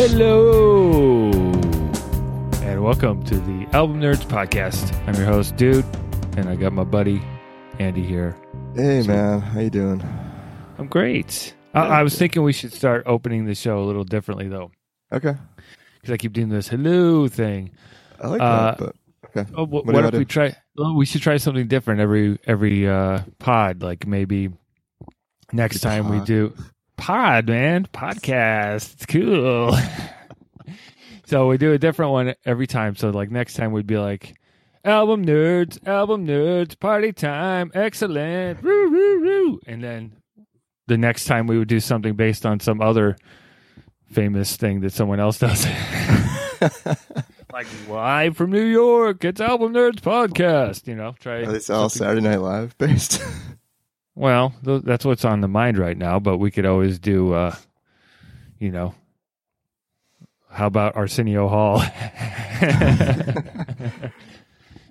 Hello, and welcome to the Album Nerds Podcast. I'm your host, Dude, and I got my buddy Andy here. Hey man, how you doing? I'm great. I, I was thinking we should start opening the show a little differently, though, Okay, because I keep doing this hello thing. I like Uh, that. But okay, Oh, wh- What what, do I if do? we try? Well, we should try something different every every uh, pod. Like maybe next Every time we pod? do pod, man, podcast. It's cool. so we do a different one every time. So like next time we'd be like. Album nerds, album nerds, party time, excellent, woo woo woo, and then the next time we would do something based on some other famous thing that someone else does. like live from New York. It's Album Nerds podcast. You know, try. These all Saturday Night Live based? Well, th- that's what's on the mind right now. But we could always do, uh, you know, how about Arsenio Hall?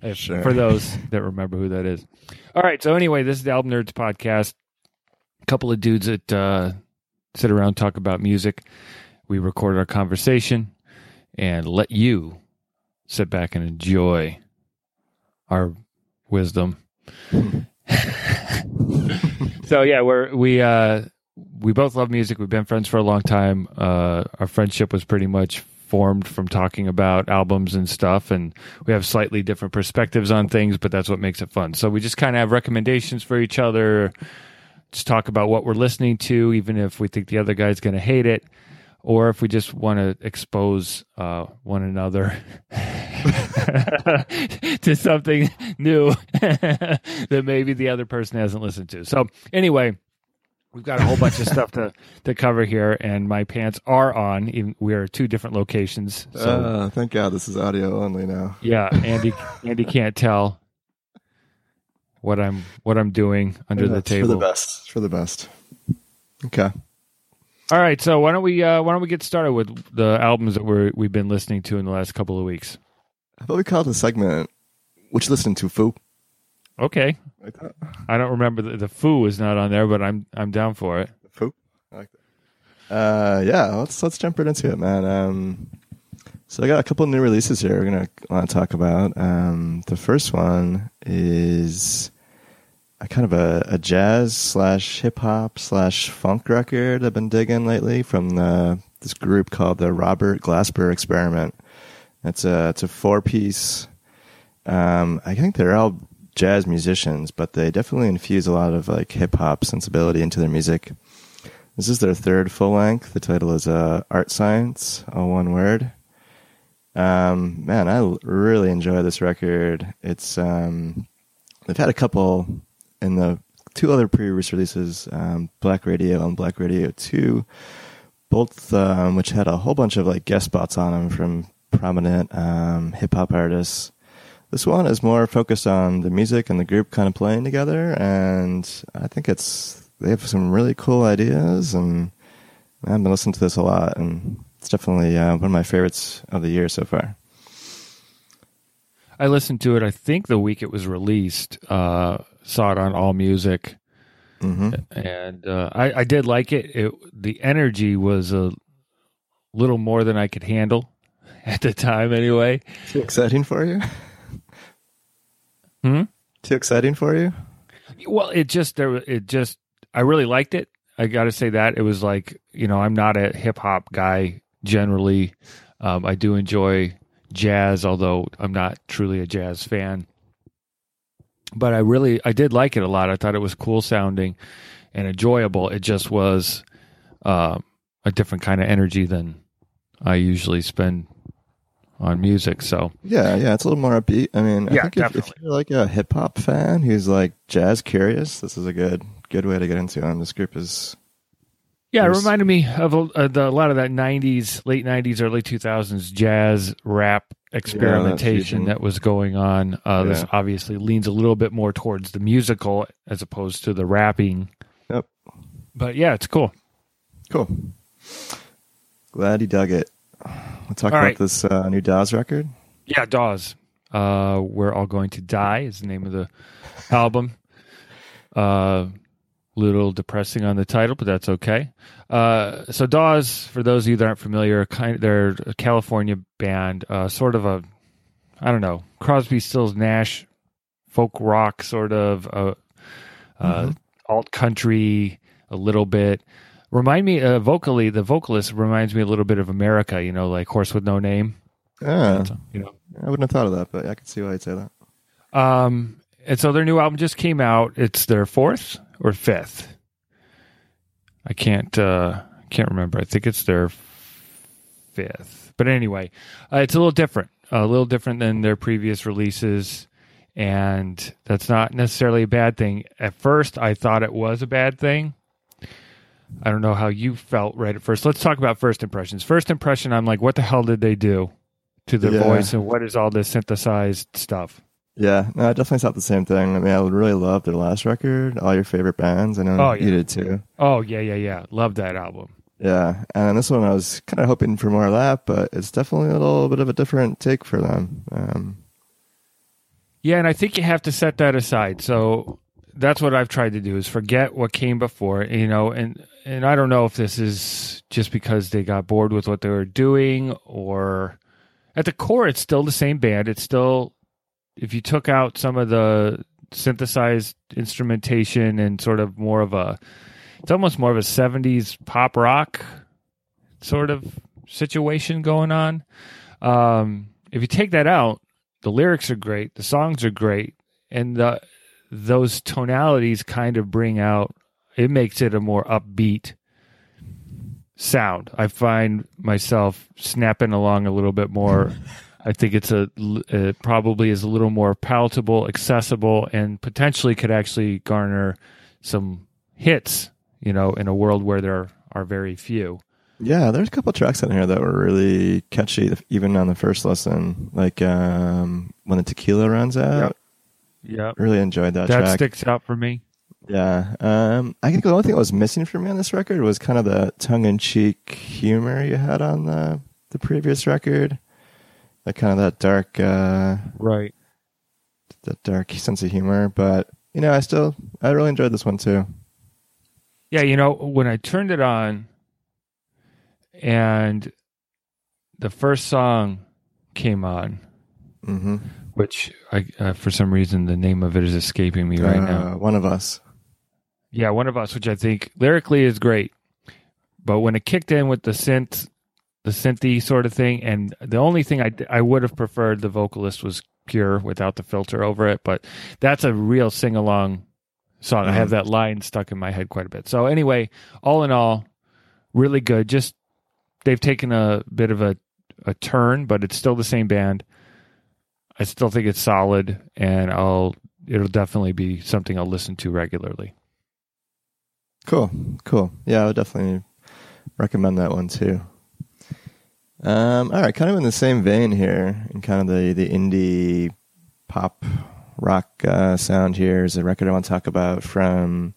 If- Sure. For those that remember who that is. All right. So anyway, this is the Album Nerds podcast. A couple of dudes that uh, sit around talk about music. We record our conversation and let you sit back and enjoy our wisdom. So yeah, we're we uh we both love music. We've been friends for a long time. Uh our friendship was pretty much formed from talking about albums and stuff and we have slightly different perspectives on things, but that's what makes it fun. So we just kind of have recommendations for each other. Just talk about what we're listening to even if we think the other guy's going to hate it or if we just want to expose uh, one another to something new that maybe the other person hasn't listened to. So anyway, we've got a whole bunch of stuff to to cover here, and my pants are on. Even we are at two different locations, so uh, thank God this is audio only now. yeah, Andy Andy can't tell what I'm what I'm doing under the It's For the table. best. For the best. Okay. All right, so why don't we uh, why don't we get started with the albums that we're we've been listening to in the last couple of weeks? How about we call the segment "Which you listening to, foo"? Okay, Like that. I don't remember the, the foo is not on there, but I'm I'm down for it. Foo. I like that. Uh, yeah. Let's let's jump right into it, man. Um, so I got a couple new releases here. We're gonna want to talk about. Um, the first one is a kind of a, a jazz slash hip hop slash funk record I've been digging lately from the, this group called the Robert Glasper Experiment. It's a it's a four piece. Um, I think they're all jazz musicians, but they definitely infuse a lot of like hip hop sensibility into their music. This is their third full length. The title is uh, Art Science, all one word. Um, man, I really enjoy this record. It's um, they've had a couple in the two other previous releases, um, Black Radio and Black Radio Two, both um, which had a whole bunch of like guest spots on them from prominent um, hip hop artists. This one is more focused on the music and the group kind of playing together, and I think it's they have some really cool ideas, and I've been listening to this a lot, and it's definitely uh, one of my favorites of the year so far. I listened to it. I think the week it was released. Uh, saw it on All Music, hmm and uh, I, I did like it. it. The energy was a little more than I could handle at the time. Anyway, Too exciting for you? Hmm? Too exciting for you? well, it just there. It just I really liked it. I got to say that it was like you know I'm not a hip hop guy generally. Um, I do enjoy jazz, although I'm not truly a jazz fan. But I really I did like it a lot. I thought it was cool sounding and enjoyable. It just was uh, a different kind of energy than I usually spend on music. So Yeah, yeah, it's a little more upbeat. I mean, I Yeah, think if, if you're like a hip hop fan who's like jazz curious, this is a good good way to get into. And this group is Yeah, it reminded me of a, the, a lot of that '90s, late '90s, early 2000s jazz rap experimentation fusion. that was going on. Uh, This obviously leans a little bit more towards the musical as opposed to the rapping. Yep. But yeah, it's cool. cool. Glad you dug it. We'll talk All about right. this uh, new Dawes record. Yeah, Dawes. Uh, We're all going to die is the name of the album. Uh, little depressing on the title, but that's okay. Uh, so Dawes, for those of you that aren't familiar, kind they're a California band, uh, sort of a, I don't know, Crosby, Stills, Nash, folk rock, sort of uh, uh, alt country, a little bit. Remind me uh, vocally, the vocalist reminds me a little bit of America. You know, like Horse with No Name. Yeah, You know, I wouldn't have thought of that, but I can see why you'd say that. Um, and so their new album just came out. It's their fourth or fifth. I can't uh can't remember. I think it's their fifth. But anyway, uh, it's a little different. A little different than their previous releases. And that's not necessarily a bad thing. At first, I thought it was a bad thing. I don't know how you felt right at first. Let's talk about first impressions. First impression, I'm like, what the hell did they do to their Yeah. voice and what is all this synthesized stuff? Yeah, no, I definitely thought the same thing. I mean, I would really love their last record, all your favorite bands. I know Oh, you did too. Oh yeah, yeah, yeah. Love that album. Yeah, and this one I was kind of hoping for more of that, but it's definitely a little bit of a different take for them. Um, Yeah, and I think you have to set that aside. So that's what I've tried to do is forget what came before, you know, and and I don't know if this is just because they got bored with what they were doing or at the core it's still the same band. It's still if you took out some of the synthesized instrumentation and sort of more of a it's almost more of a 70s pop rock sort of situation going on. Um, if you take that out, the lyrics are great, the songs are great, and the those tonalities kind of bring out it makes it a more upbeat sound. I find myself snapping along a little bit more. I think it's a it probably is a little more palatable, accessible, and potentially could actually garner some hits. You know, in a world where there are very few. yeah, there's a couple tracks in here that were really catchy, even on the first listen. Like um, when the tequila runs out, Yeah, really enjoyed that, that track. sticks out for me. Yeah, um, I think the only thing that was missing for me on this record was kind of the tongue-in-cheek humor you had on the the previous record. Like kind of that dark, uh, Right. that dark sense of humor. But you know, I still I really enjoyed this one too. Yeah, you know, when I turned it on and the first song came on, hmm which I, uh, for some reason the name of it is escaping me right now. Uh, one of us. Yeah, one of us, which I think lyrically is great, but when it kicked in with the synth, the synthy sort of thing, and the only thing I I would have preferred the vocalist was pure without the filter over it, but that's a real sing along song. I have uh-huh. that line stuck in my head quite a bit. So anyway, all in all, really good. Just they've taken a bit of a a turn, but it's still the same band. I still think it's solid, and I'll it'll definitely be something I'll listen to regularly. Cool, cool. Yeah, I would definitely recommend that one too. Um, all right, kind of in the same vein here, in kind of the the indie pop rock uh, sound here is a record I want to talk about from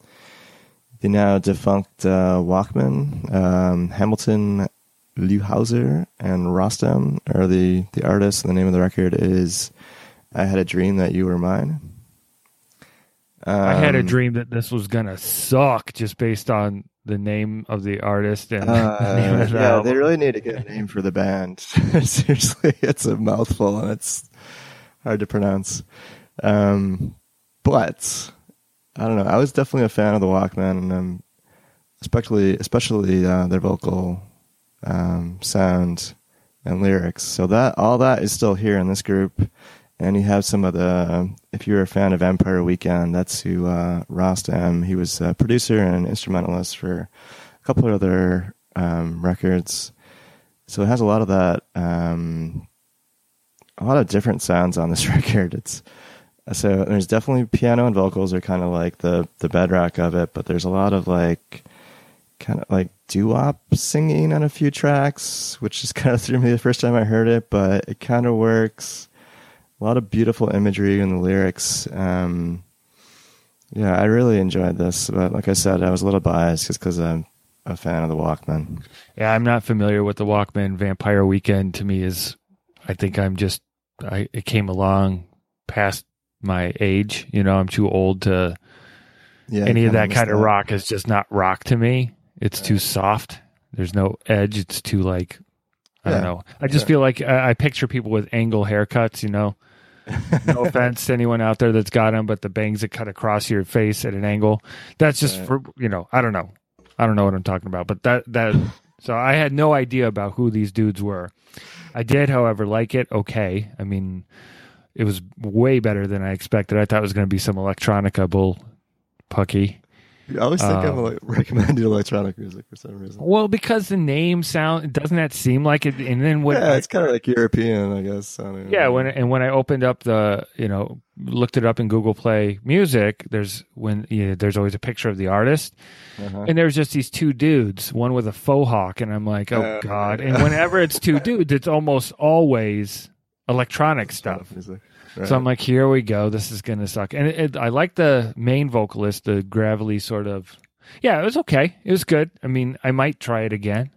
the now defunct uh, Walkmen. Um, Hamilton Leithauser and Rostam are the the artists, and the name of the record is "I Had a Dream That You Were Mine." I had a Um, dream that this was gonna suck just based on the name of the artist and the name Uh, of the yeah, album. they really need to get a name for the band. Seriously, it's a mouthful and it's hard to pronounce. Um, but I don't know. I was definitely a fan of the Walkmen, and um, especially especially uh, their vocal um, sound and lyrics. So that all that is still here in this group. And you have some of the. If you're a fan of Vampire Weekend, that's who uh, Rostam. He was a producer and instrumentalist for a couple of other um, records. So it has a lot of that, um, a lot of different sounds on this record. It's so there's definitely piano and vocals are kind of like the the bedrock of it, but there's a lot of like kind of like doo-wop singing on a few tracks, which just kind of threw me the first time I heard it, but it kind of works. A lot of beautiful imagery in the lyrics. Um, yeah, I really enjoyed this, but like I said, I was a little biased just because I'm a fan of the Walkmen. Yeah, I'm not familiar with the Walkmen Vampire Weekend. To me, is I think I'm just I it came along past my age. You know, I'm too old to Yeah, any of that kinda of rock is just not rock to me. It's too soft. There's no edge. It's too like I don't know. I just Yeah. feel like I, I picture people with angle haircuts. You know, no offense to anyone out there that's got them, but the bangs that cut across your face at an angle. That's just Right. for you know. I don't know. I don't know what I'm talking about, but that that. So I had no idea about who these dudes were. I did, however, like it. Okay, I mean, it was way better than I expected. I thought it was going to be some electronica bull pucky. I always think I'm Um, like recommending electronic music for some reason. Well, because the name sound doesn't that seem like it? And then when yeah, it's kind of like European, I guess. sounding. yeah, when and when I opened up the you know looked it up in Google Play Music, there's when you know, there's always a picture of the artist, Uh-huh. and there's just these two dudes, one with a faux hawk, and I'm like, oh Uh, god! And whenever it's two dudes, it's almost always electronic stuff. Music. So I'm like, here we go. This is gonna suck. And it, it, I like the main vocalist, the gravelly sort of. Yeah, it was okay. It was good. I mean, I might try it again.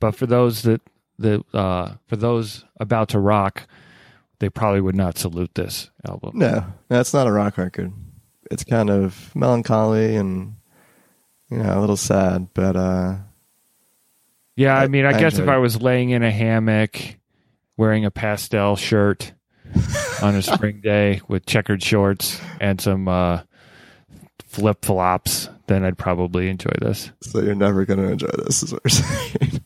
But for those that that uh, for those about to rock, they probably would not salute this album. no, that's not a rock record. It's kind of melancholy and you know a little sad, but uh, Yeah, I, I- mean, I, I guess if enjoyed I was laying in a hammock, wearing a pastel shirt on a spring day with checkered shorts and some uh, flip flops, then I'd probably enjoy this. so you're never going to enjoy this, is what you're saying.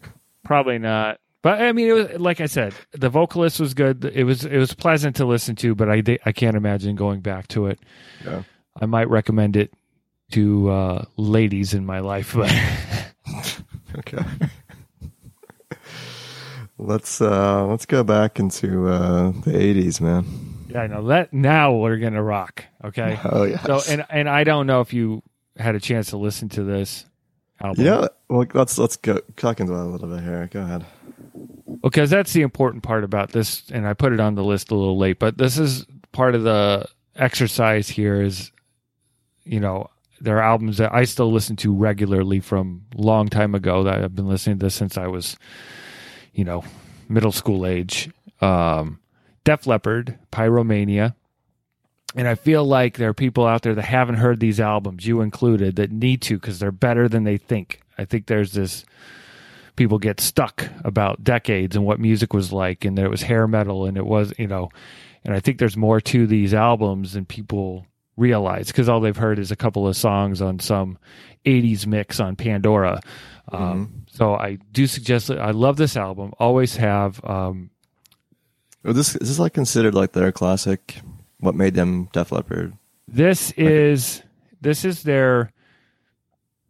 Probably not. But I mean, it was like I said, the vocalist was good. It was it was pleasant to listen to, but I I can't imagine going back to it. Yeah. I might recommend it to uh, ladies in my life, but Okay. Let's uh let's go back into uh the 80s, man. yeah, I know that now we're gonna rock. Okay. Oh yeah. So and and I don't know if you had a chance to listen to this album. know, well, let's let's go talk into that a little bit here. Go ahead. because that's the important part about this and i put it on the list a little late but this is part of the exercise here is you know there are albums that i still listen to regularly from long time ago that i've been listening to since i was you know middle school age um def leppard pyromania. And i feel like there are people out there that haven't heard these albums you included that need to because they're better than they think. I think there's this people get stuck about decades and what music was like and that it was hair metal and it was you know and i think there's more to these albums than people realize because all they've heard is a couple of songs on some 80s mix on pandora um, so i do suggest that i love this album always have um, this is this like considered like their classic? What made them Def Leppard? this is this is their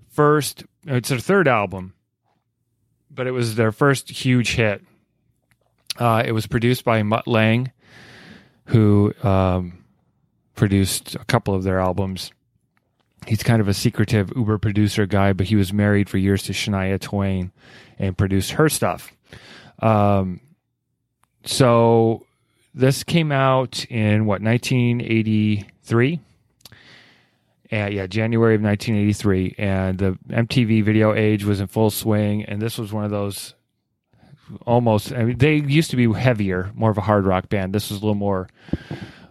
first it's their third album but it was their first huge hit uh, it was produced by mutt lange who um, produced a couple of their albums he's kind of a secretive uber producer guy but he was married for years to shania twain and produced her stuff um, so this came out in what 1983 uh, yeah, January of 1983, and the MTV video age was in full swing, and this was one of those almost. I mean, they used to be heavier, more of a hard rock band. This was a little more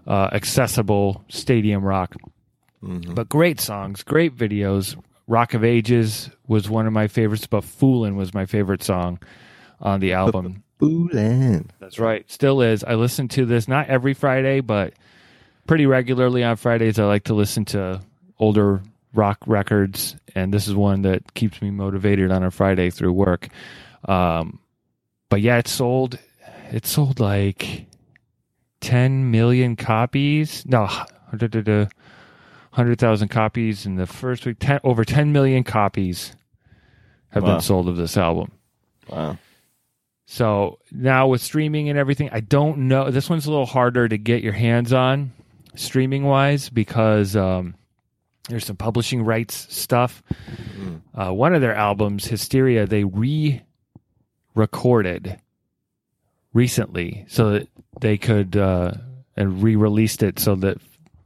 uh, accessible stadium rock, but great songs, great videos. Rock of Ages was one of my favorites, but Foolin' was my favorite song on the album. Boolin. That's right. Still is. I listen to this not every Friday, but pretty regularly on Fridays. I like to listen to older rock records, and this is one that keeps me motivated on a Friday through work. Um, but yeah, it sold. It sold like ten million copies. No, hundred thousand copies in the first week. 10, over ten million copies have Wow. been sold of this album. Wow. So now with streaming and everything, I don't know. This one's a little harder to get your hands on streaming wise because um, there's some publishing rights stuff. Uh, one of their albums, Hysteria, they re recorded recently so that they could uh, and re released it so that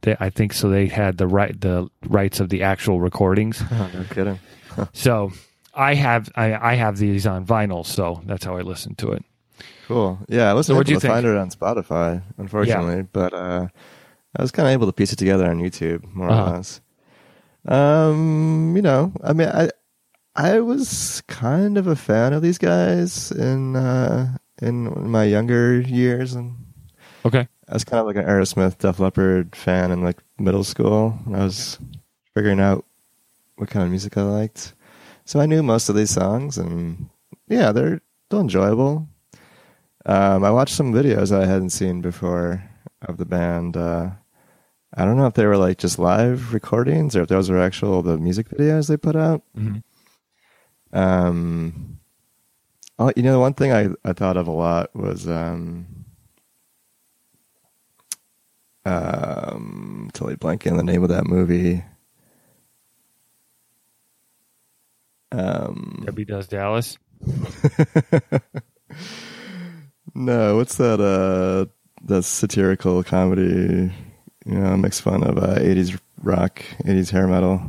they, I think so they had the right the rights of the actual recordings. no kidding. So I have I, I have these on vinyl, so that's how I listen to it. Cool. Yeah, I wasn't So able you to think? find it on Spotify, unfortunately, but uh, I was kind of able to piece it together on YouTube, more Uh-huh. or less. Um, you know, I mean, I I was kind of a fan of these guys in uh, in my younger years, and Okay. I was kind of like an Aerosmith, Def Leppard fan in like middle school. I was figuring out what kind of music I liked, so I knew most of these songs, and yeah, they're still enjoyable. Um, I watched some videos I hadn't seen before of the band. Uh, I don't know if they were like just live recordings or if those were actual the music videos they put out. Mhm. Um, oh, you know, the one thing I, I thought of a lot was um, um, totally blanking on the name of that movie. Um, Debbie does Dallas. no, what's that? Uh, that satirical comedy. You know, makes fun of uh, '80s rock, '80s hair metal.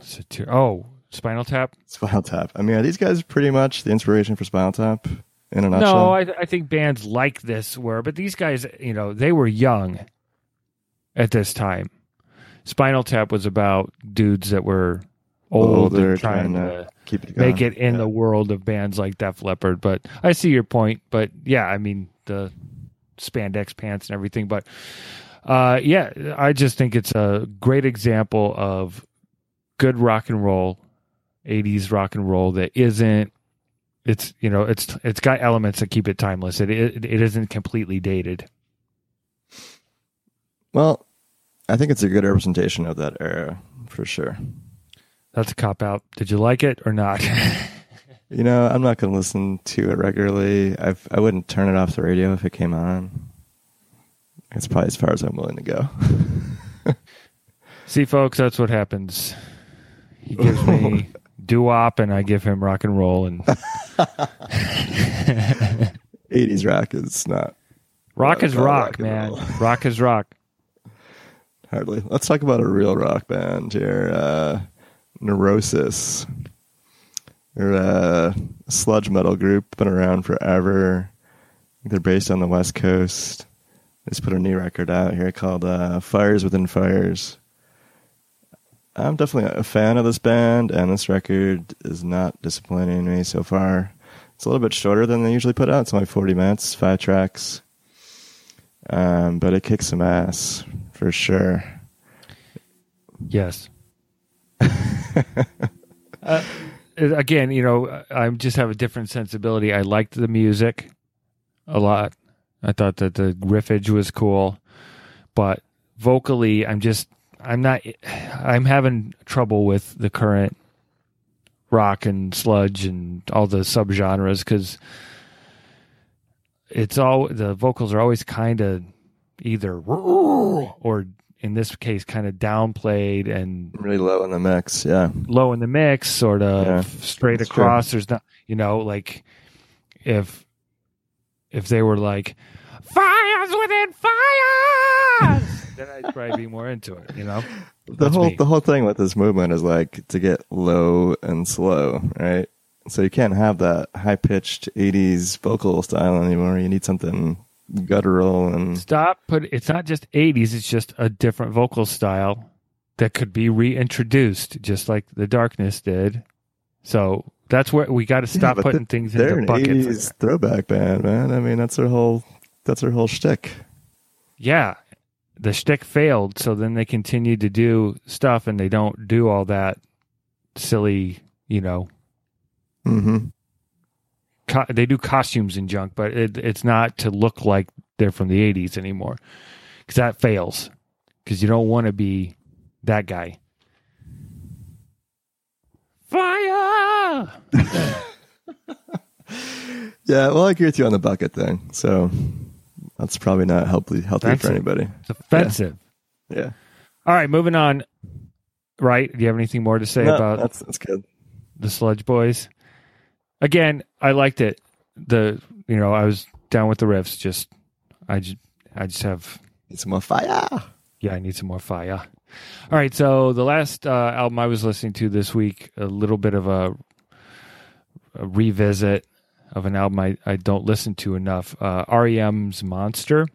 Satir- oh, Spinal Tap. Spinal Tap. I mean, are these guys pretty much the inspiration for Spinal Tap in a nutshell? No, I, I think bands like this were, but these guys, you know, they were young at this time. Spinal Tap was about dudes that were old Older, and trying, trying to to it make it in Yeah. the world of bands like Def Leppard. But I see your point. But yeah, I mean the spandex pants and everything. But uh, yeah, I just think it's a great example of good rock and roll, '80s rock and roll that isn't. It's you know it's it's got elements that keep it timeless. It it, it isn't completely dated. Well, I think it's a good representation of that era for sure. That's a cop out. Did you like it or not? You know, I'm not going to listen to it regularly. I've, I wouldn't turn it off the radio if it came on. It's probably as far as I'm willing to go. See, folks, that's what happens. He gives me doo wop, and I give him rock and roll, and 80s rock is not rock is Rock rock, man. Rock is rock. hardly. Let's talk about a real rock band here. Uh, Neurosis. They're a sludge metal group, been around forever. They're based on the West Coast. They just put a new record out here called uh, Fires Within Fires. I'm definitely a fan of this band, and this record is not disappointing me so far. It's a little bit shorter than they usually put out. It's only 40 minutes, five tracks. Um, but it kicks some ass for sure. Yes. uh, again, you know, I just have a different sensibility. I liked the music a lot. I thought that the riffage was cool, but vocally, I'm just, I'm not, I'm having trouble with the current rock and sludge and all the subgenres because it's all the vocals are always kind of either or in this case kind of downplayed and Really low in the mix, yeah. low in the mix, sort of Yeah, straight across. There's not, you know, like if if they were like fires within fires, then I'd probably be more into it. You know, The That's whole me. the whole thing with this movement is like to get low and slow, right? So you can't have that high pitched '80s vocal style anymore. You need something guttural and stop. Put it's not just '80s; it's just a different vocal style that could be reintroduced, just like the Darkness did. So that's where we got to Yeah, stop but putting things they're into buckets. '80s throwback band, man. I mean, that's their whole that's their whole shtick. yeah, the shtick failed, so then they continued to do stuff, and they don't do all that silly, you know. Mm-hmm. Co- they do costumes and junk, but it, it's not to look like they're from the '80s anymore, because that fails. Because you don't want to be that guy. Fire! Yeah, well, I agree with you on the bucket thing. So that's probably not healthy healthy That's for anybody. It's offensive. Yeah, All right, moving on. Right? Do you have anything more to say No, about that's that's good. the Sludge Boys. Again, I liked it. The you know I was down with the riffs. Just I just I just have Need some more fire. yeah I need some more fire. All right, so the last uh, album I was listening to this week, a little bit of a, a revisit of an album I, I don't listen to enough. Uh, REM's Monster.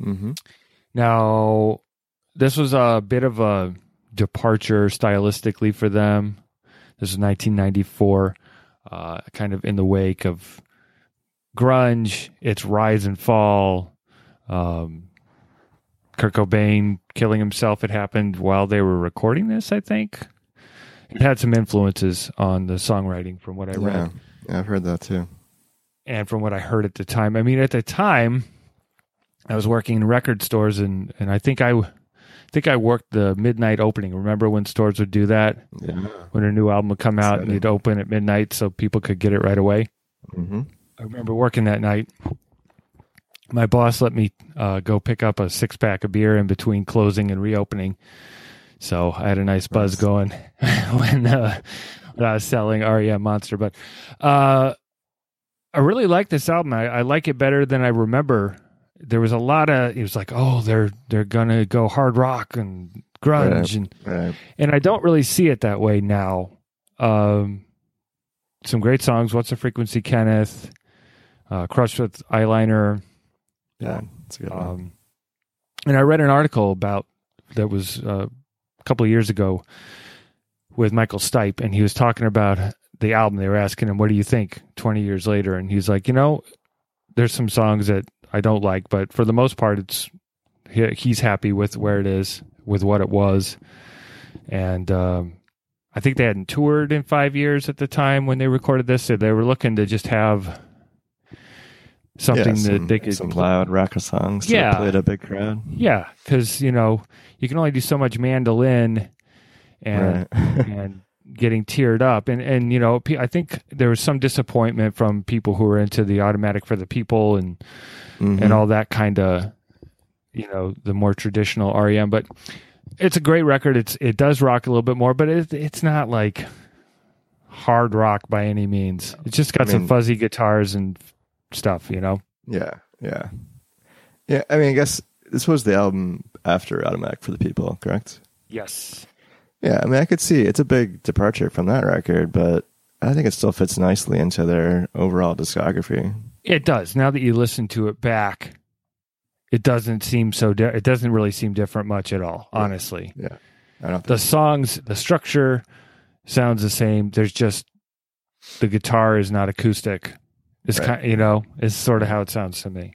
Mm-hmm. Now, this was a bit of a departure stylistically for them. This is 1994, uh, kind of in the wake of grunge, its rise and fall. Um, Kurt Cobain killing himself It happened while they were recording this, I think. It had some influences on the songwriting from what I read. Yeah. I've heard that too. And from what I heard at the time. I mean, at the time, I was working in record stores and, and I think I think I worked the midnight opening. Remember when stores would do that? Yeah. When a new album would come out and Exciting. you'd open at midnight so people could get it right away. hmm I remember working that night. My boss let me uh, go pick up a six pack of beer in between closing and reopening. So I had a nice buzz Nice. going when, uh, was selling REM Monster. But uh, I really like this album. I, I like it better than I remember. There was a lot of it was like, oh, they're they're gonna go hard rock and grunge Right. and Right. and I don't really see it that way now. Um, some great songs. What's the frequency, Kenneth? Uh, Crushed with eyeliner. Yeah. It's a good one. Um, and I read an article about that was uh, a couple of years ago with Michael Stipe, and he was talking about the album. They were asking him, "What do you think?" Twenty years later, and he's like, "You know, there's some songs that I don't like, but for the most part, it's he, he's happy with where it is, with what it was." And um, I think they hadn't toured in five years at the time when they recorded this, so they were looking to just have something yeah, that some, they could some loud rocker songs. Yeah. Play to a big crowd. yeah, because you know you can only do so much mandolin, and right. and getting teared up, and and you know I think there was some disappointment from people who were into the automatic for the people and Mhm. and all that kind of you know the more traditional REM, but it's a great record. It's it does rock a little bit more, but it, it's not like hard rock by any means. It's just got I some fuzzy guitars and stuff, you know. Yeah, yeah, yeah. I mean, I guess this was the album after Automatic for the People, correct? Yes. Yeah, I mean, I could see it's a big departure from that record, but I think it still fits nicely into their overall discography. It does. Now that you listen to it back, it doesn't seem so. Di- it doesn't really seem different much at all. Yeah. Honestly, Yeah, I don't. the songs, the structure sounds the same. There's just the guitar is not acoustic. It's Right. kind, you know, it's sort of how it sounds to me.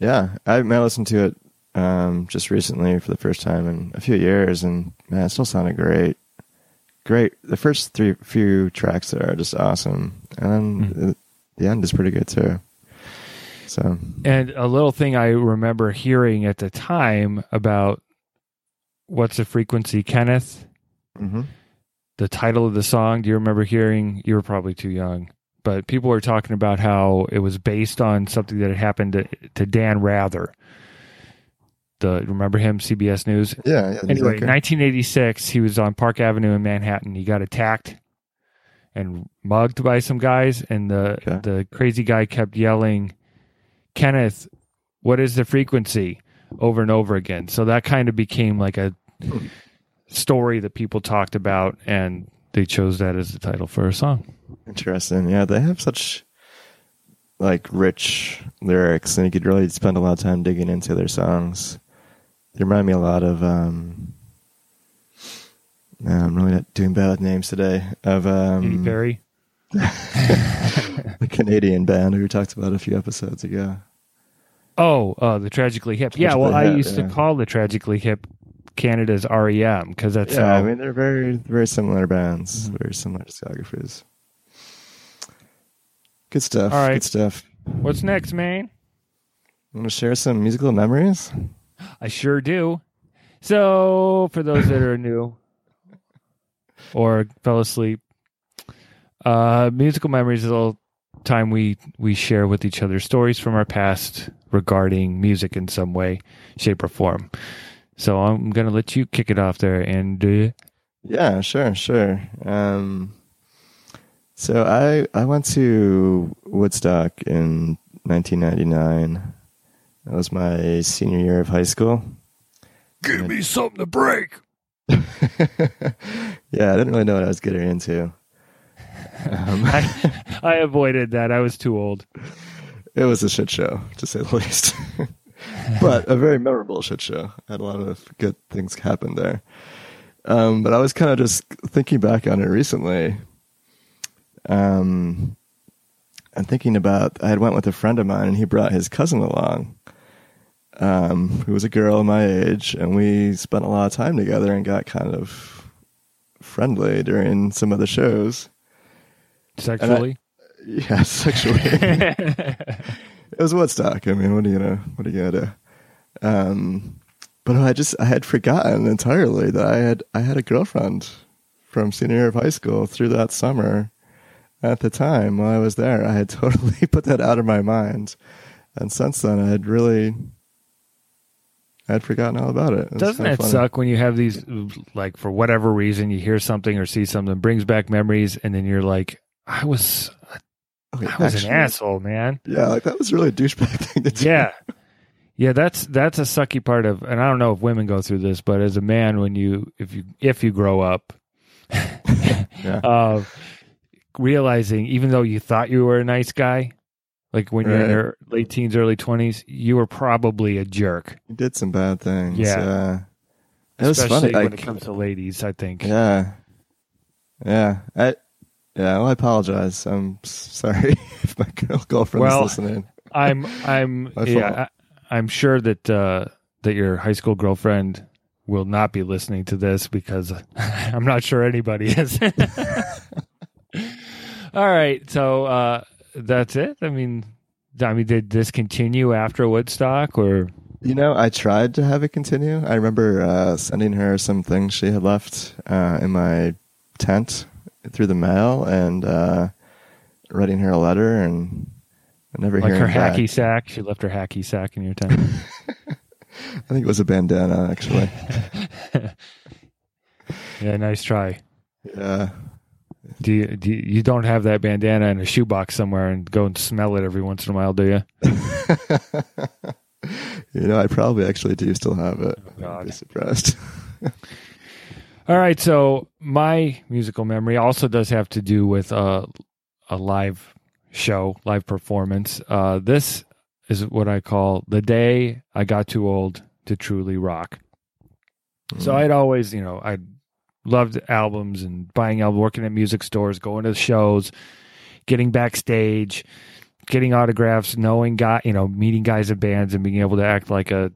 yeah, I, I listened to it um, just recently for the first time in a few years, and man, it still sounded great. Great. The first three few tracks there are just awesome, and then Hmm. the, the end is pretty good too. So And a little thing I remember hearing at the time about what's the frequency, Kenneth. mhm. the title of the song do you remember hearing you were probably too young but people were talking about how it was based on something that had happened to, to dan rather the remember him cbs news yeah, yeah. anyway okay. 1986 he was on park avenue in manhattan he got attacked and mugged by some guys and the Okay. the crazy guy kept yelling kenneth what is the frequency over and over again so that kind of became like a story that people talked about and they chose that as the title for a song Interesting. Yeah, they have such like rich lyrics, and you could really spend a lot of time digging into their songs. They remind me a lot of. um I'm really not doing bad with names today. Of Katy um, Perry the Canadian band who we talked about a few episodes ago. oh uh, the tragically hip yeah well i used yeah. to call the tragically hip canada's rem because that's yeah, how I mean they're very very similar bands, Mhm. very similar discographies. Good stuff. All right. Good stuff. what's next man Want to share some musical memories? I sure do. So, for those that are new or fell asleep, uh, musical memories is a little time we we share with each other stories from our past regarding music in some way, shape, or form. So, I'm gonna let you kick it off there, and uh, Yeah, sure, sure. Um, so I I went to Woodstock in 1999. That was my senior year of high school. give me something to break. yeah, I didn't really know what I was getting into. Um, I, I avoided that. I was too old. it was a shit show, to say the least. but a very memorable shit show. Had a lot of good things happen there. Um, but I was kind of just thinking back on it recently. Um, and thinking about, I had went with a friend of mine, and he brought his cousin along, um, who was a girl my age, and we spent a lot of time together and got kind of friendly during some of the shows. Sexually? Yeah, sexually. it was Woodstock. I mean, what are you gonna what are you gonna do? Um, but I just I had forgotten entirely that I had I had a girlfriend from senior year of high school through that summer. At the time while I was there, I had totally put that out of my mind, and since then I had really I had forgotten all about it. it Doesn't it funny. suck when you have these, like, for whatever reason, you hear something or see something, brings back memories, and then you're like, I was, Okay, I was actually, an asshole, man. Yeah, like that was really a douchebag thing to do. Yeah. Yeah, that's that's a sucky part of, and I don't know if women go through this, but as a man, when you if you if you grow up, Yeah. uh, realizing even though you thought you were a nice guy, like when you're in your late teens, early twenties, you were probably a jerk. You did some bad things. Yeah. Yeah. It was Especially funny. when like- it comes to ladies. I think. Yeah. Yeah. I yeah, well I apologize. I'm sorry if my girl girlfriend Well, is listening. I'm I'm yeah. I, I'm sure that uh, that your high school girlfriend will not be listening to this because I'm not sure anybody is. All right, so uh, that's it. I mean, I mean, did this continue after Woodstock or? You know, I tried to have it continue. I remember uh, sending her some things she had left uh, in my tent through the mail and uh, writing her a letter and never Like hearing her back. hacky sack, she left her hacky sack in your tent. I think it was a bandana actually. yeah, nice try. yeah. Do you, do you, you don't have that bandana in a shoebox somewhere and go and smell it every once in a while, do you? you know, I probably actually do still have it. Oh. I'd be surprised. All right, so my musical memory also does have to do with uh, a live show, live performance. Uh, this is what I call the day I got too old to truly rock. So I'd always, you know, I loved albums and buying albums, working at music stores, going to shows, getting backstage, getting autographs, knowing guy, you know, meeting guys in bands and being able to act like a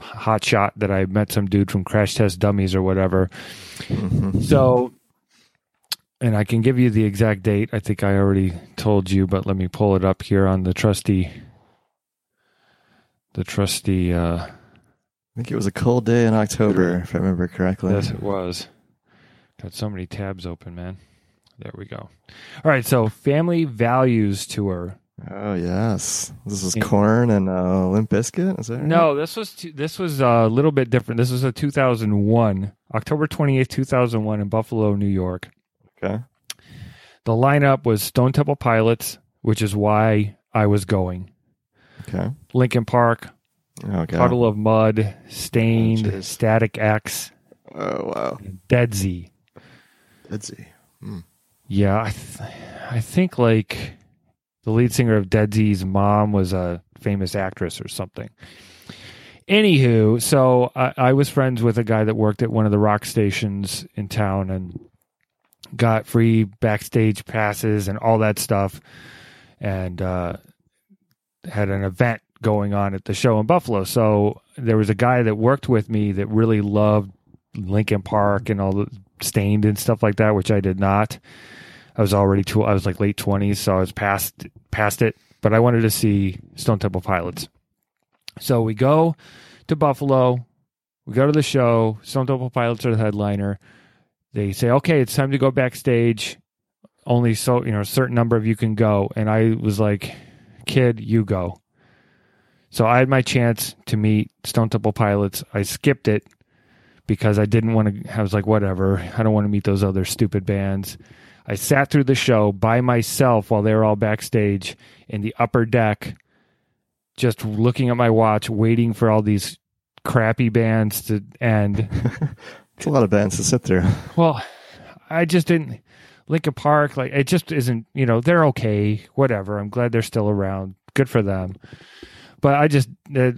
hot shot that I met some dude from Crash Test Dummies or whatever. Mhm. So, and I can give you the exact date. I think I already told you, but let me pull it up here on the trusty, the trusty. Uh, I think it was a cold day in October, if I remember correctly. yes, it was. Got so many tabs open, man. There we go. All right, so Family Values Tour. Oh yes, this is Korn and uh, Limp Bizkit. Is that right? No, this was t- this was a little bit different. This was a 2001, October 28th, 2001 in Buffalo, New York. Okay. The lineup was Stone Temple Pilots, which is why I was going. Okay. Linkin Park, Okay. Puddle of Mudd, Staind, Oh. Static X, Oh wow. Deadsy. Let's see. Yeah, I, th- I think like the lead singer of Deadsy's mom was a famous actress or something. Anywho, so I, I was friends with a guy that worked at one of the rock stations in town and got free backstage passes and all that stuff, and uh, had an event going on at the show in Buffalo. So there was a guy that worked with me that really loved Linkin Park and all the Staind and stuff like that, which I did not. I was already too. I was like late twenties, so I was past past it. But I wanted to see Stone Temple Pilots. So we go to Buffalo. We go to the show. Stone Temple Pilots are the headliner. They say, "Okay, it's time to go backstage. Only so you know a certain number of you can go." And I was like, "Kid, you go." So I had my chance to meet Stone Temple Pilots. I skipped it because I didn't want to. I was like, whatever. I don't want to meet those other stupid bands. I sat through the show by myself while they were all backstage in the upper deck, just looking at my watch, waiting for all these crappy bands to end. It's a lot of bands to sit through. Well, I just didn't. Linkin Park, like it just isn't. You know, they're okay, whatever. I'm glad they're still around. Good for them. But I just, uh,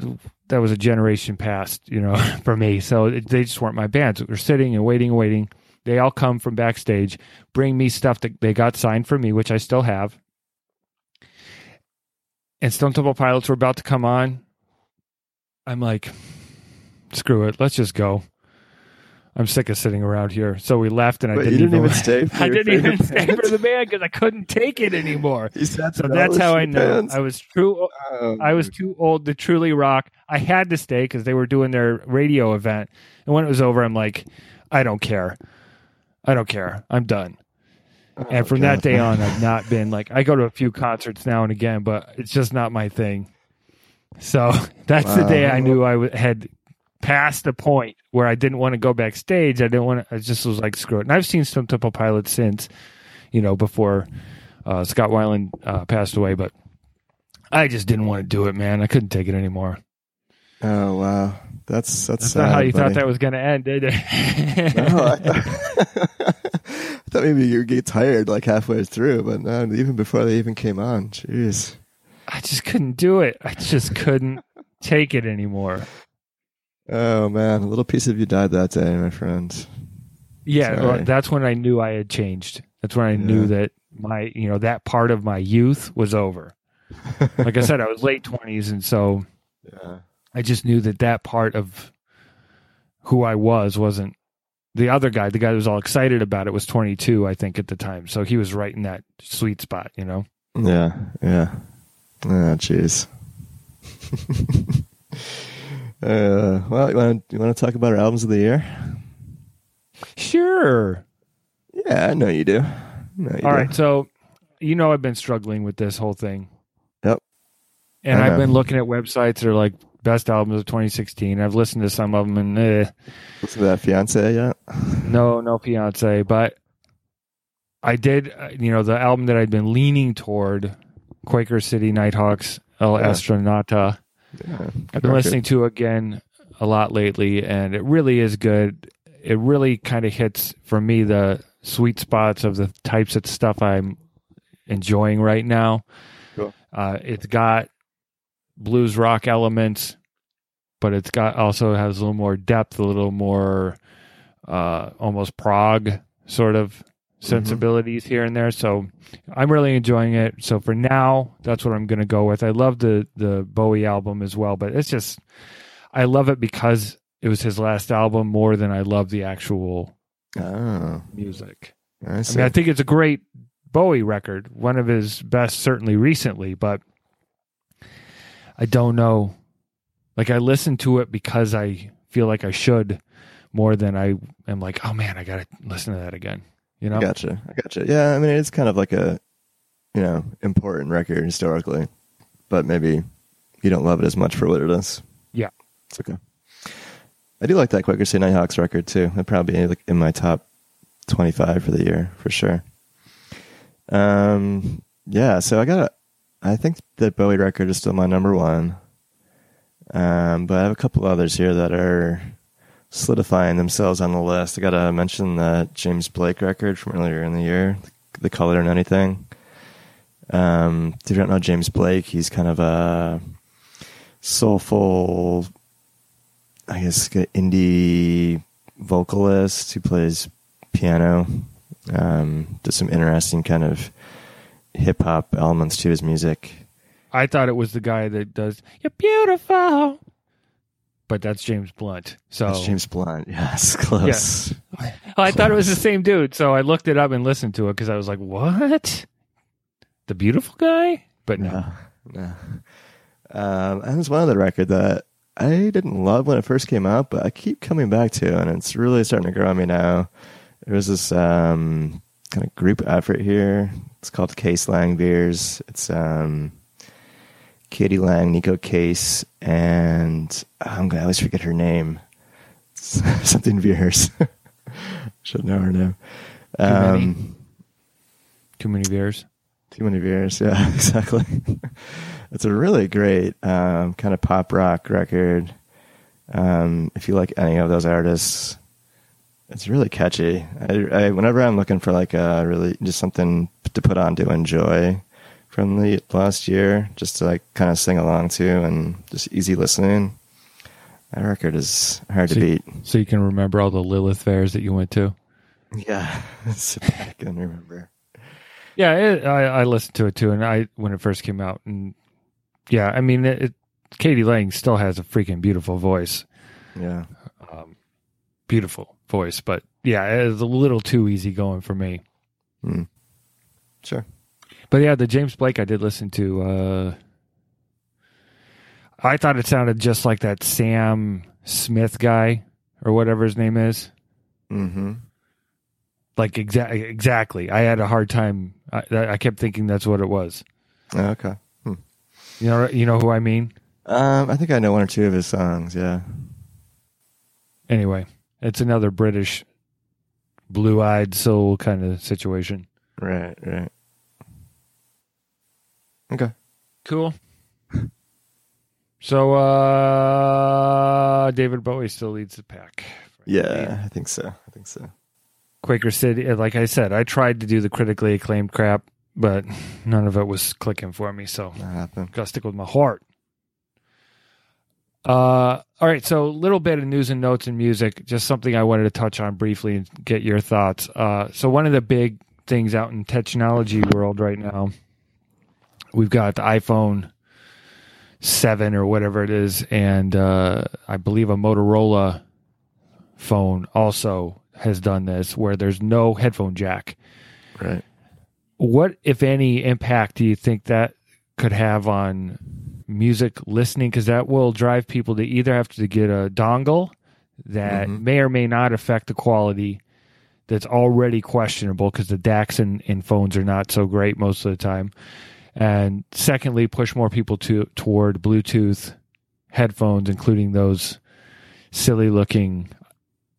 that was a generation past, you know, for me. So it, they just weren't my bands. We're sitting and waiting and waiting. They all come from backstage, bring me stuff that they got signed for me, which I still have. And Stone Temple Pilots were about to come on. I'm like, screw it, let's just go. I'm sick of sitting around here. So we left, and I didn't, didn't even stay for I didn't even stay for the band because I couldn't take it anymore. So that's how I know bands? I was true. Oh, I was too old to truly rock. I had to stay because they were doing their radio event, and when it was over, I'm like, I don't care. I don't care. I'm done. oh, And from God. that day on, I've not been like I go to a few concerts now and again, but it's just not my thing. So that's the day I knew I w- had passed the point where I didn't want to go backstage. I didn't want to. I just was like, screw it. And I've seen Stone Temple Pilots since, you know, before uh, Scott Weiland uh, passed away, but I just didn't want to do it, man. I couldn't take it anymore. Oh wow, that's that's, That's sad, not how you buddy. thought that was going to end, did it? No, I thought, I thought maybe you'd get tired like halfway through, but no, even before they even came on. Jeez. I just couldn't do it. I just couldn't take it anymore. Oh man, a little piece of you died that day, my friend. Yeah, Sorry. that's when I knew I had changed. That's when I knew that my, you know, that part of my youth was over. Like I said, I was late 20s and so Yeah. I just knew that that part of who I was wasn't the other guy, the guy that was all excited about it was 22, I think at the time. So he was right in that sweet spot, you know. Yeah. Yeah. Ah, jeez. uh, well, you want to you want to talk about our albums of the year? Sure. Yeah, I know you do. Know you All do. right, so you know I've been struggling with this whole thing. Yep. And I've been looking at websites that are like best albums of 2016. I've listened to some of them, and eh, Listen to that Beyoncé yet? no, no Beyoncé. But I did, uh, you know, the album that I'd been leaning toward, Quaker City Nighthawks, El Yeah. Astronauta. Yeah. I've been listening to again a lot lately, and it really is good. It really kind of hits for me the sweet spots of the types of stuff I'm enjoying right now. Cool. Uh, it's got blues rock elements, but it's got also has a little more depth, a little more uh, almost prog sort of Mm-hmm. sensibilities here and there. So I'm really enjoying it. So for now, that's what I'm going to go with. I love the the Bowie album as well, but it's just I love it because it was his last album more than I love the actual Oh, music. I I mean, I think it's a great Bowie record, one of his best, certainly recently, but I don't know. Like, I listen to it because I feel like I should more than I am like, oh man, I got to listen to that again. You know? I gotcha. I gotcha. Yeah, I mean, it's kind of like a, you know, important record historically, but maybe you don't love it as much for what it is. Yeah. It's okay. I do like that Quaker City Nighthawks record too. It'd probably be like in my top 25 for the year for sure. Um, yeah, so I got, I think that Bowie record is still my number one. Um, but I have a couple others here that are solidifying themselves on the list. I gotta mention the James Blake record from earlier in the year, "The Color in Anything." Um, if you don't know James Blake, he's kind of a soulful, I guess, indie vocalist who plays piano. Um, does some interesting kind of hip hop elements to his music. I thought it was the guy that does "You're beautiful," but that's James Blunt. So That's James Blunt. Yes, close. Oh, I thought it was the same dude. So I looked it up and listened to it because I was like, "What? The beautiful guy?" But no, No, no. Um, and it's one other record that I didn't love when it first came out, but I keep coming back to, and it's really starting to grow on me now. There was this um, kind of group effort here. It's called Case Lang Veirs. It's um, k.d. lang, Neko Case, and I'm gonna always forget her name. Something Beers. Should know her name. many? Um, too many beers. too many beers. Yeah, exactly. it's a really great um, kind of pop rock record. Um, if you like any of those artists, it's really catchy. I, I, whenever I'm looking for like a really just something to put on to enjoy from the last year, just to like kind of sing along to and just easy listening, That record is hard to See- beat. So you can remember all the Lilith fairs that you went to. Yeah, back and remember. Yeah, it, I, I listened to it too, and I when it first came out, and yeah, I mean, it, it, k.d. lang still has a freaking beautiful voice, Yeah, um, beautiful voice, but yeah, it's a little too easy going for me. sure. But yeah, the James Blake I did listen to. Uh, I thought it sounded just like that Sam Smith guy or whatever his name is. Mm-hmm. Like exa- exactly. I had a hard time. I, I kept thinking that's what it was. Okay. You know, you know who I mean. Um, I think I know one or two of his songs. Yeah. Anyway, it's another British blue-eyed soul kind of situation. Right. Right. Okay. Cool. So uh David Bowie still leads the pack. Yeah, I think so. I think so. Quaker City, uh, like I said, I tried to do the critically acclaimed crap, but none of it was clicking for me, so gotta stick with my heart. Uh all right, so a little bit of news and notes and music, just something I wanted to touch on briefly and get your thoughts. Uh so one of the big things out in technology world right now, we've got the iPhone seven or whatever it is, and uh I believe a Motorola phone also has done this where there's no headphone jack Right. what if any impact do you think that could have on music listening because that will drive people to either have to get a dongle that Mhm. may or may not affect the quality that's already questionable because the DACs in, in phones are not so great most of the time and secondly push more people to toward bluetooth headphones including those silly looking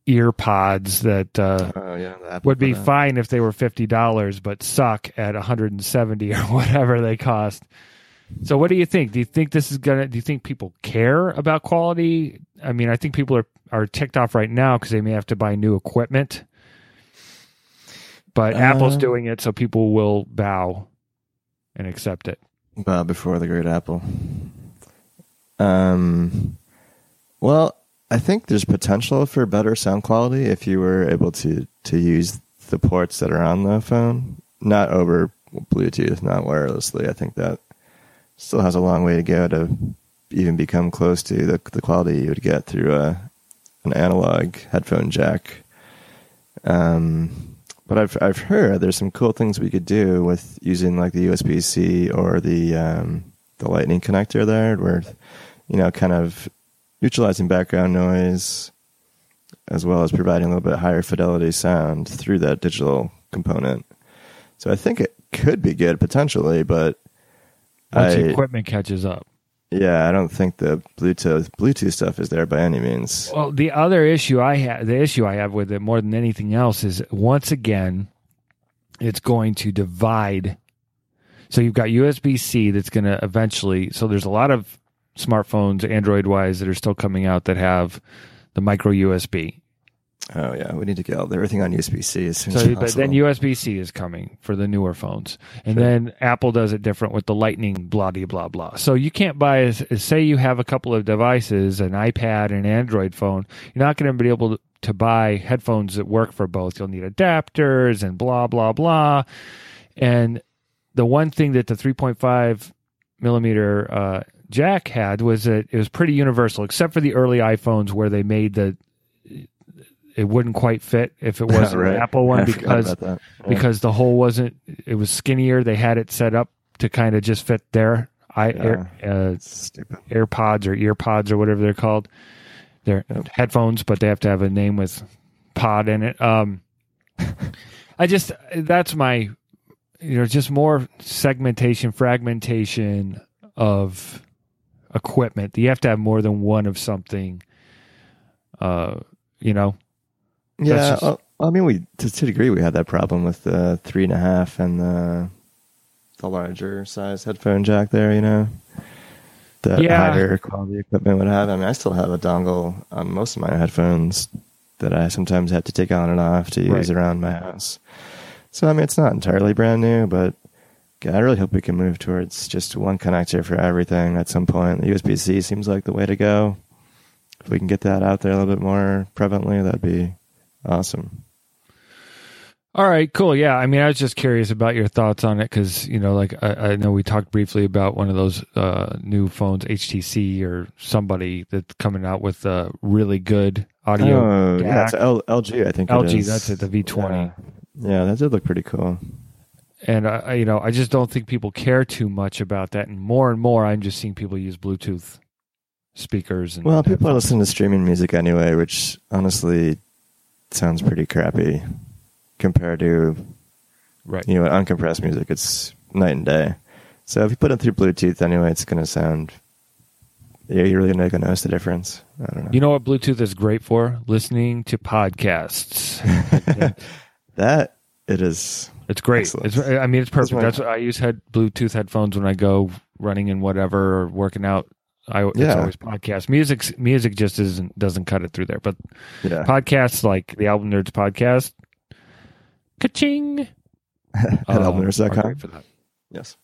ear pods that uh, Oh yeah. would be product. fine if they were fifty dollars, but suck at one hundred and seventy or whatever they cost. So, what do you think? Do you think this is gonna? Do you think people care about quality? I mean, I think people are are ticked off right now because they may have to buy new equipment. But Apple's Um, doing it, so people will bow and accept it. Bob before the Great Apple. Um, well, I think there's potential for better sound quality if you were able to to use the ports that are on the phone, not over Bluetooth, not wirelessly. I think that still has a long way to go to even become close to the the quality you would get through a an analog headphone jack. Um, but I've I've heard there's some cool things we could do with using like the USB C or the um, the Lightning connector there, where you know, kind of neutralizing background noise, as well as providing a little bit higher fidelity sound through that digital component. So I think it could be good potentially, but Once I, the equipment catches up. Yeah, I don't think the Bluetooth Bluetooth stuff is there by any means. Well, the other issue I have, the issue I have with it more than anything else is once again, it's going to divide. So you've got USB C that's going to eventually. So there's a lot of smartphones, Android wise, that are still coming out that have the micro USB. Oh yeah, we need to get all, everything on USB C as soon as So, but then USB C is coming for the newer phones, and then Apple does it different with the Lightning, blah blah blah blah. So you can't buy. Say you have a couple of devices, an iPad, and an Android phone. You're not going to be able to, to buy headphones that work for both. You'll need adapters and blah blah blah. And the one thing that the 3.5 millimeter uh, jack had was that it was pretty universal, except for the early iPhones where they made the it wouldn't quite fit if it wasn't Right. an Apple one because. Yeah. because the hole wasn't it was skinnier. They had it set up to kind of just fit their i air, uh, AirPods or earpods or whatever they're called. They're Yep. headphones, but they have to have a name with pod in it. Um, I just that's my you know just more segmentation, fragmentation of equipment. You have to have more than one of something. Uh, you know, Yeah, just- well, I mean, we to, to a degree we had that problem with the three and a half and the the larger size headphone jack there. You know, that Yeah. higher quality equipment would have. I mean, I still have a dongle on most of my headphones that I sometimes have to take on and off to use Right. around my house. So I mean, it's not entirely brand new, but I really hope we can move towards just one connector for everything at some point. The USB C seems like the way to go. if we can get that out there a little bit more prevalently, that'd be awesome. All right, cool. Yeah, I mean, I was just curious about your thoughts on it because you know, like I, I, know we talked briefly about one of those uh, new phones, HTC or somebody that's coming out with a really good audio. Oh, yeah, it's L- LG. I think LG. That's it. The V20. Yeah. yeah, that did look pretty cool. And I, you know, I just don't think people care too much about that. And more and more, I'm just seeing people use Bluetooth speakers. And well, people are listening to streaming music anyway, which honestly sounds pretty crappy compared to right. you know uncompressed music. It's night and day. So if you put it through Bluetooth anyway, it's going to sound. Yeah, you're really not going to notice the difference. I don't know. You know what Bluetooth is great for? Listening to podcasts. that it is. It's great. It's, I mean, it's perfect. That's what I use head Bluetooth headphones when I go running and whatever or working out. I it's always podcast. Music music just isn't doesn't cut it through there. But yeah. podcasts like the Album Nerds podcast Ka-ching. At uh, albumnerds.com. For that. Yes.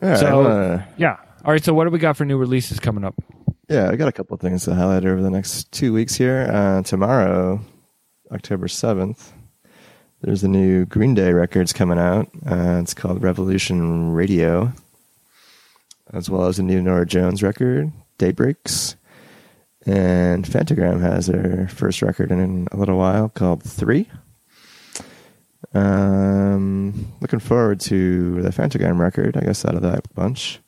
Right, so, uh, yeah. All right. So, what do we got for new releases coming up? Yeah, I got a couple of things to highlight over the next two weeks here. Uh, tomorrow, October 7th, there's a new Green Day records coming out. Uh, it's called Revolution Radio, as well as a new Norah Jones record, Daybreaks. And Phantogram has their first record in a little while called Three. Um, looking forward to the Phantogram record, I guess, out of that bunch.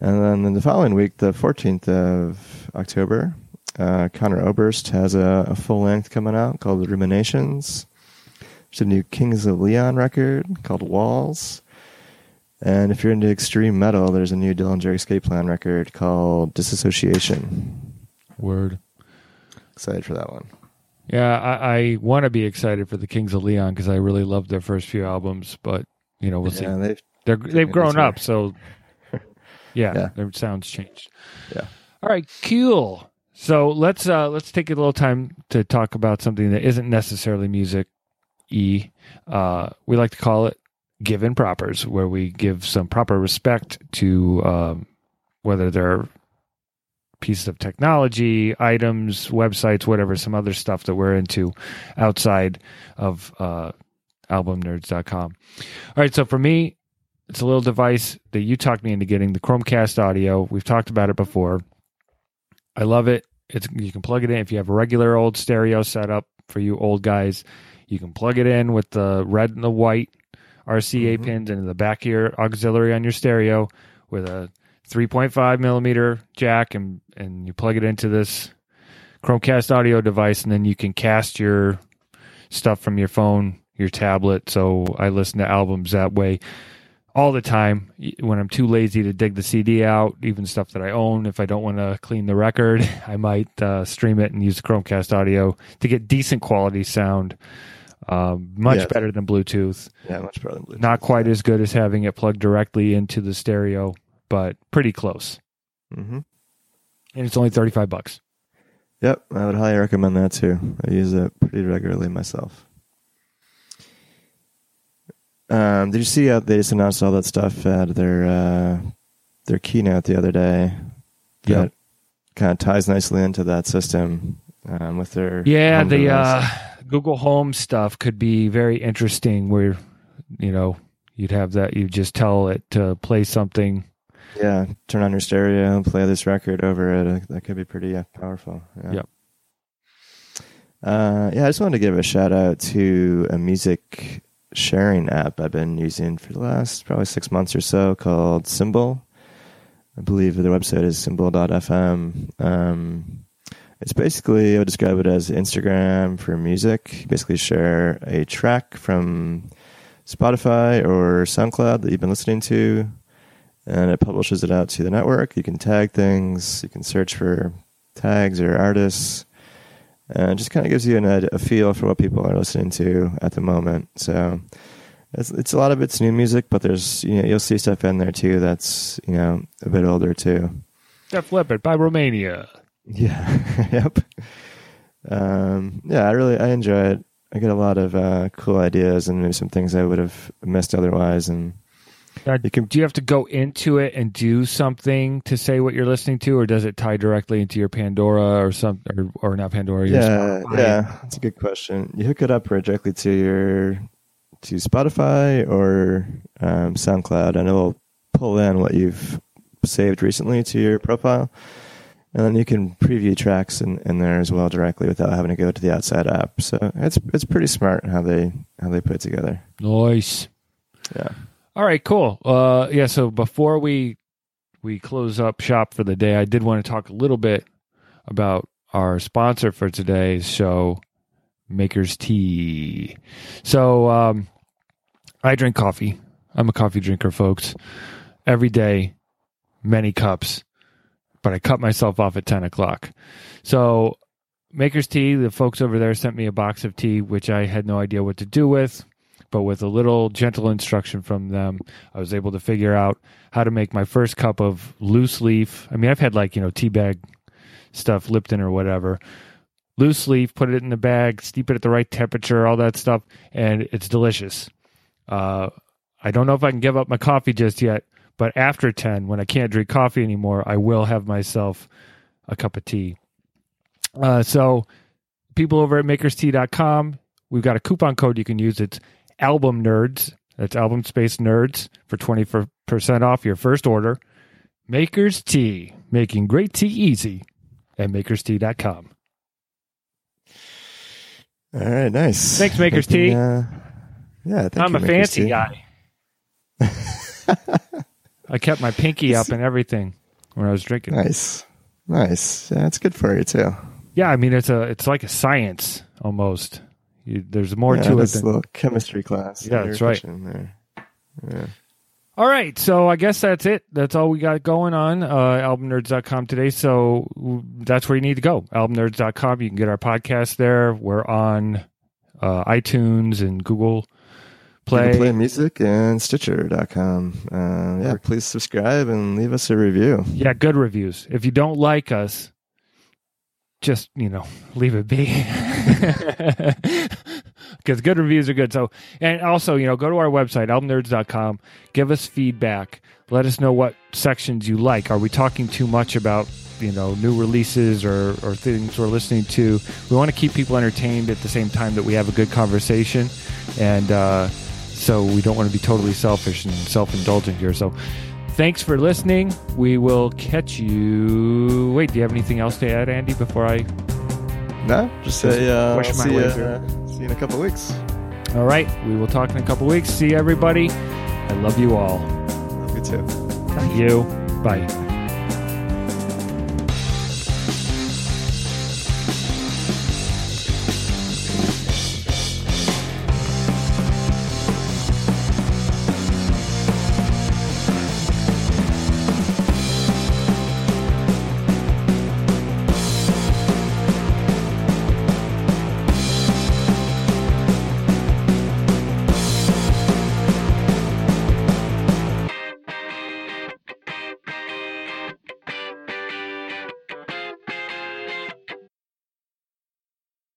And then in the following week, the 14th of October, uh, Conor Oberst has a, a full length coming out called Ruminations. There's a new Kings of Leon record called Walls. And if you're into extreme metal, there's a new Dillinger Escape Plan record called Disassociation. Word. Excited for that one. Yeah, I, I want to be excited for the Kings of Leon because I really loved their first few albums, but you know we'll yeah, see. They've They're, they've grown up, so yeah, yeah, their sounds changed. Yeah. All right, cool. So let's uh, let's take a little time to talk about something that isn't necessarily music. E, uh, we like to call it given propers, where we give some proper respect to um, whether they're pieces of technology, items, websites, whatever, some other stuff that we're into outside of uh, albumnerds.com. All right, so for me, it's a little device that you talked me into getting the Chromecast audio. We've talked about it before. I love it. It's you can plug it in if you have a regular old stereo setup for you old guys. You can plug it in with the red and the white RCA mm-hmm. pins into the back of your auxiliary on your stereo with a 3.5 millimeter jack and and you plug it into this Chromecast audio device and then you can cast your stuff from your phone, your tablet. So I listen to albums that way all the time when I'm too lazy to dig the CD out, even stuff that I own. If I don't want to clean the record, I might uh, stream it and use the Chromecast audio to get decent quality sound. Um, much yeah. better than Bluetooth. Yeah, much better than Bluetooth. Not quite as good as having it plugged directly into the stereo but pretty close. Mm-hmm. And it's only 35 bucks. Yep, I would highly recommend that too. I use it pretty regularly myself. Um, did you see how they just announced all that stuff at their uh, their keynote the other day? Yeah, kind of ties nicely into that system um, with their yeah the uh, Google Home stuff could be very interesting. Where you know you'd have that you just tell it to play something yeah, turn on your stereo and play this record over it. Uh, that could be pretty powerful. Yeah. Yep. Uh, yeah, I just wanted to give a shout out to a music sharing app I've been using for the last probably six months or so called Cymbal. I believe the website is cymbal.fm. Um, it's basically, I would describe it as Instagram for music. You basically share a track from Spotify or SoundCloud that you've been listening to and it publishes it out to the network. You can tag things, you can search for tags or artists, and it just kind of gives you an, a feel for what people are listening to at the moment. So it's, it's a lot of it's new music, but there's you know you'll see stuff in there too that's you know a bit older too. Def Leppard Pyromania. Yeah. yep. Um, yeah, I really I enjoy it. I get a lot of uh, cool ideas and maybe some things I would have missed otherwise, and Uh, can do you have to go into it and do something to say what you're listening to, or does it tie directly into your Pandora or some, or, or not Pandora? your yeah, Spotify? yeah, that's a good question. You hook it up directly to your to Spotify or um, SoundCloud, and it'll pull in what you've saved recently to your profile, and then you can preview tracks in, in there as well directly without having to go to the outside app. So it's it's pretty smart how they how they put it together. Nice. Yeah. All right, cool. Uh, yeah. So before we we close up shop for the day, I did want to talk a little bit about our sponsor for today's show, Maker's Tea. So um, I drink coffee. I'm a coffee drinker, folks. Every day, many cups, but I cut myself off at ten o'clock. So Maker's Tea, the folks over there sent me a box of tea, which I had no idea what to do with but with a little gentle instruction from them, I was able to figure out how to make my first cup of loose leaf. I mean, I've had like, you know, tea bag stuff, Lipton or whatever. Loose leaf, put it in the bag, steep it at the right temperature, all that stuff, and it's delicious. Uh, I don't know if I can give up my coffee just yet, but after 10, when I can't drink coffee anymore, I will have myself a cup of tea. Uh, so, people over at makerstea.com, we've got a coupon code you can use. It's album nerds. That's album space nerds for 20% off your first order. Maker's Tea, making great tea easy at makerstea.com. All right, nice. Thanks, Maker's Tea. uh, yeah, thank I'm you, a Maker's fancy Tea. guy. I kept my pinky up and everything when I was drinking. Nice, nice. Yeah, it's good for you too. Yeah, I mean it's a it's like a science almost. You, there's more yeah, to it than a little chemistry class. Yeah, that's right. Yeah. All right, so I guess that's it. That's all we got going on uh, albumnerds.com today. So that's where you need to go. albumnerds.com. You can get our podcast there. We're on uh, iTunes and Google Play. Play Music and Stitcher.com. Uh, yeah, please subscribe and leave us a review. Yeah, good reviews. If you don't like us, just, you know, leave it be. Because good reviews are good. So, and also, you know, go to our website, albumnerds.com, give us feedback. Let us know what sections you like. Are we talking too much about, you know, new releases or, or things we're listening to? We want to keep people entertained at the same time that we have a good conversation. And uh, so we don't want to be totally selfish and self indulgent here. So, thanks for listening. We will catch you. Wait, do you have anything else to add, Andy, before I? No, just say uh, see, you, uh, see you in a couple of weeks. All right, we will talk in a couple weeks. See everybody. I love you all. Love you too. Thank you. Bye.